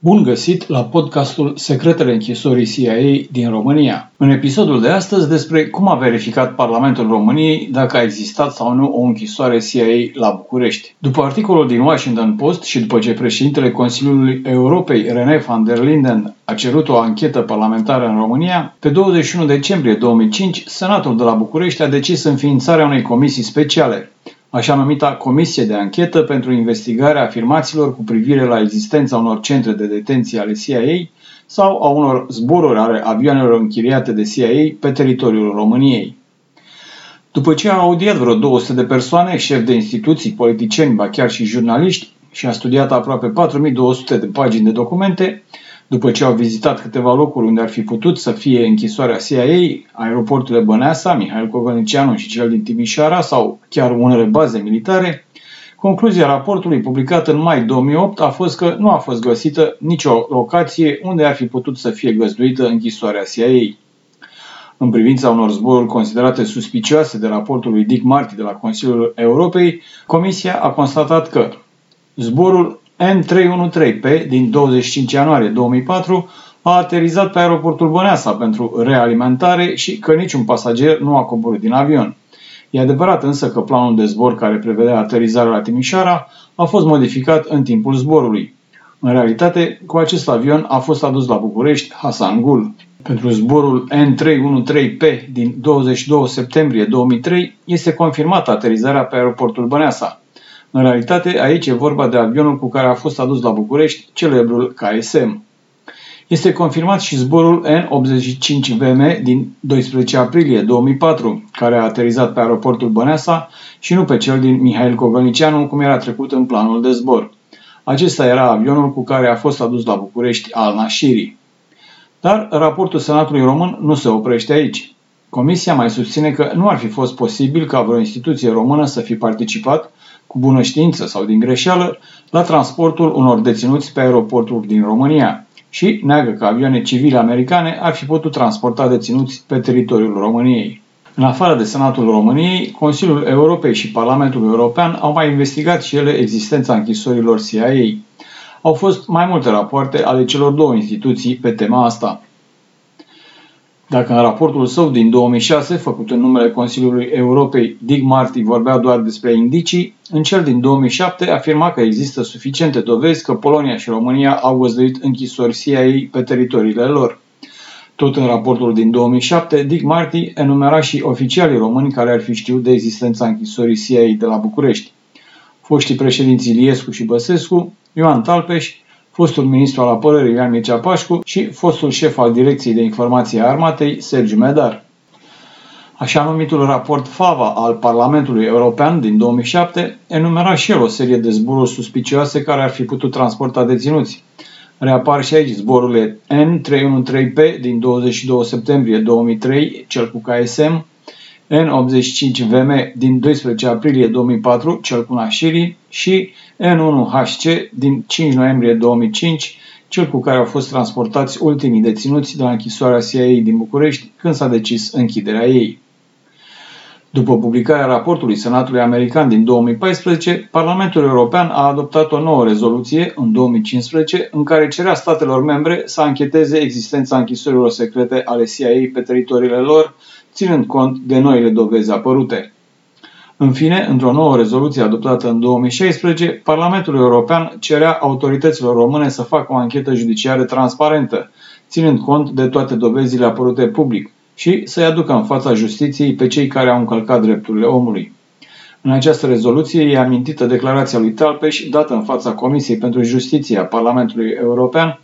Bun găsit la podcastul Secretele închisorii CIA din România. În episodul de astăzi despre cum a verificat Parlamentul României dacă a existat sau nu o închisoare CIA la București. După articolul din Washington Post și după ce președintele Consiliului Europei, René van der Linden, a cerut o anchetă parlamentară în România, pe 21 decembrie 2005, Senatul de la București a decis înființarea unei comisii speciale așa numita Comisie de Anchetă pentru investigarea afirmațiilor cu privire la existența unor centre de detenție ale CIA sau a unor zboruri ale avioanelor închiriate de CIA pe teritoriul României. După ce a audiat vreo 200 de persoane, șefi de instituții, politicieni, ba chiar și jurnaliști, și a studiat aproape 4200 de pagini de documente, după ce au vizitat câteva locuri unde ar fi putut să fie închisoarea CIA, aeroporturile Băneasa, Mihail Cogălnicianu și cel din Timișoara sau chiar unele baze militare, concluzia raportului publicat în mai 2008 a fost că nu a fost găsită nicio locație unde ar fi putut să fie găzduită închisoarea CIA. În privința unor zboruri considerate suspicioase de raportul lui Dick Marty de la Consiliul Europei, Comisia a constatat că zborul N313P din 25 ianuarie 2004 a aterizat pe aeroportul Băneasa pentru realimentare și că niciun pasager nu a coborât din avion. E adevărat însă că planul de zbor care prevedea aterizarea la Timișoara a fost modificat în timpul zborului. În realitate, cu acest avion a fost adus la București Hasan Gul. Pentru zborul N313P din 22 septembrie 2003 este confirmată aterizarea pe aeroportul Băneasa. În realitate, aici e vorba de avionul cu care a fost adus la București celebrul KSM. Este confirmat și zborul N85VM din 12 aprilie 2004, care a aterizat pe aeroportul Băneasa și nu pe cel din Mihail Cogălnicianu, cum era trecut în planul de zbor. Acesta era avionul cu care a fost adus la București al Nașirii. Dar raportul Senatului Român nu se oprește aici. Comisia mai susține că nu ar fi fost posibil ca vreo instituție română să fi participat cu bună știință sau din greșeală, la transportul unor deținuți pe aeroporturi din România și neagă că avioane civile americane ar fi putut transporta deținuți pe teritoriul României. În afară de Senatul României, Consiliul Europei și Parlamentul European au mai investigat și ele existența închisorilor CIA. Au fost mai multe rapoarte ale celor două instituții pe tema asta. Dacă în raportul său din 2006, făcut în numele Consiliului Europei, Dick Marty vorbea doar despre indicii, în cel din 2007 afirma că există suficiente dovezi că Polonia și România au găzduit închisori CIA pe teritoriile lor. Tot în raportul din 2007, Dick Marty enumera și oficialii români care ar fi știut de existența închisorii CIA de la București. Foștii președinți Iliescu și Băsescu, Ioan Talpeș, fostul ministru al apărării Ioan Mircea Pașcu și fostul șef al Direcției de Informație a Armatei Sergiu Medar. Așa numitul raport FAVA al Parlamentului European din 2007 enumera și el o serie de zboruri suspicioase care ar fi putut transporta deținuți. Reapar și aici zborurile N313P din 22 septembrie 2003, cel cu KSM, N85VM din 12 aprilie 2004, cel cu Nașiri, și N1HC din 5 noiembrie 2005, cel cu care au fost transportați ultimii deținuți de la închisoarea CIA din București când s-a decis închiderea ei. După publicarea raportului Senatului American din 2014, Parlamentul European a adoptat o nouă rezoluție în 2015 în care cerea statelor membre să ancheteze existența închisorilor secrete ale CIA pe teritoriile lor, ținând cont de noile dovezi apărute. În fine, într-o nouă rezoluție adoptată în 2016, Parlamentul European cerea autorităților române să facă o anchetă judiciară transparentă, ținând cont de toate dovezile apărute public și să-i aducă în fața justiției pe cei care au încălcat drepturile omului. În această rezoluție e amintită declarația lui Talpeș dată în fața Comisiei pentru Justiție a Parlamentului European,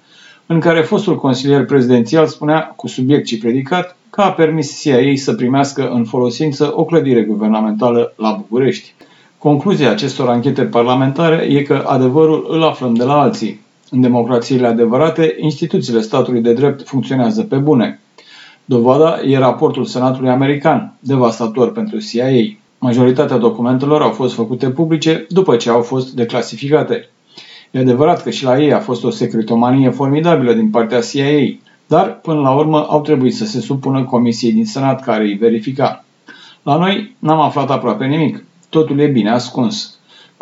în care fostul consilier prezidențial spunea, cu subiect și predicat, că a permis CIA să primească în folosință o clădire guvernamentală la București. Concluzia acestor anchete parlamentare e că adevărul îl aflăm de la alții. În democrațiile adevărate, instituțiile statului de drept funcționează pe bune. Dovada e raportul Senatului American, devastator pentru CIA. Majoritatea documentelor au fost făcute publice după ce au fost declasificate. E adevărat că și la ei a fost o secretomanie formidabilă din partea CIA, dar până la urmă au trebuit să se supună comisiei din Senat care îi verifica. La noi n-am aflat aproape nimic. Totul e bine ascuns.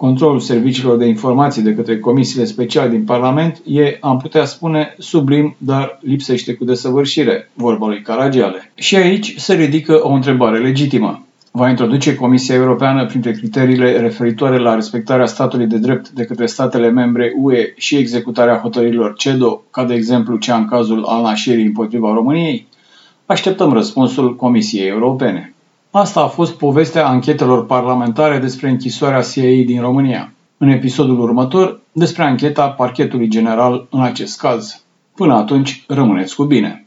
Controlul serviciilor de informații de către comisiile speciale din Parlament e, am putea spune, sublim, dar lipsește cu desăvârșire, vorba lui Caragiale. Și aici se ridică o întrebare legitimă. Va introduce Comisia Europeană printre criteriile referitoare la respectarea statului de drept de către statele membre UE și executarea hotărârilor CEDO, ca de exemplu cea în cazul al nașirii împotriva României? Așteptăm răspunsul Comisiei Europene. Asta a fost povestea anchetelor parlamentare despre închisoarea CIA din România. În episodul următor, despre ancheta parchetului general în acest caz. Până atunci, rămâneți cu bine!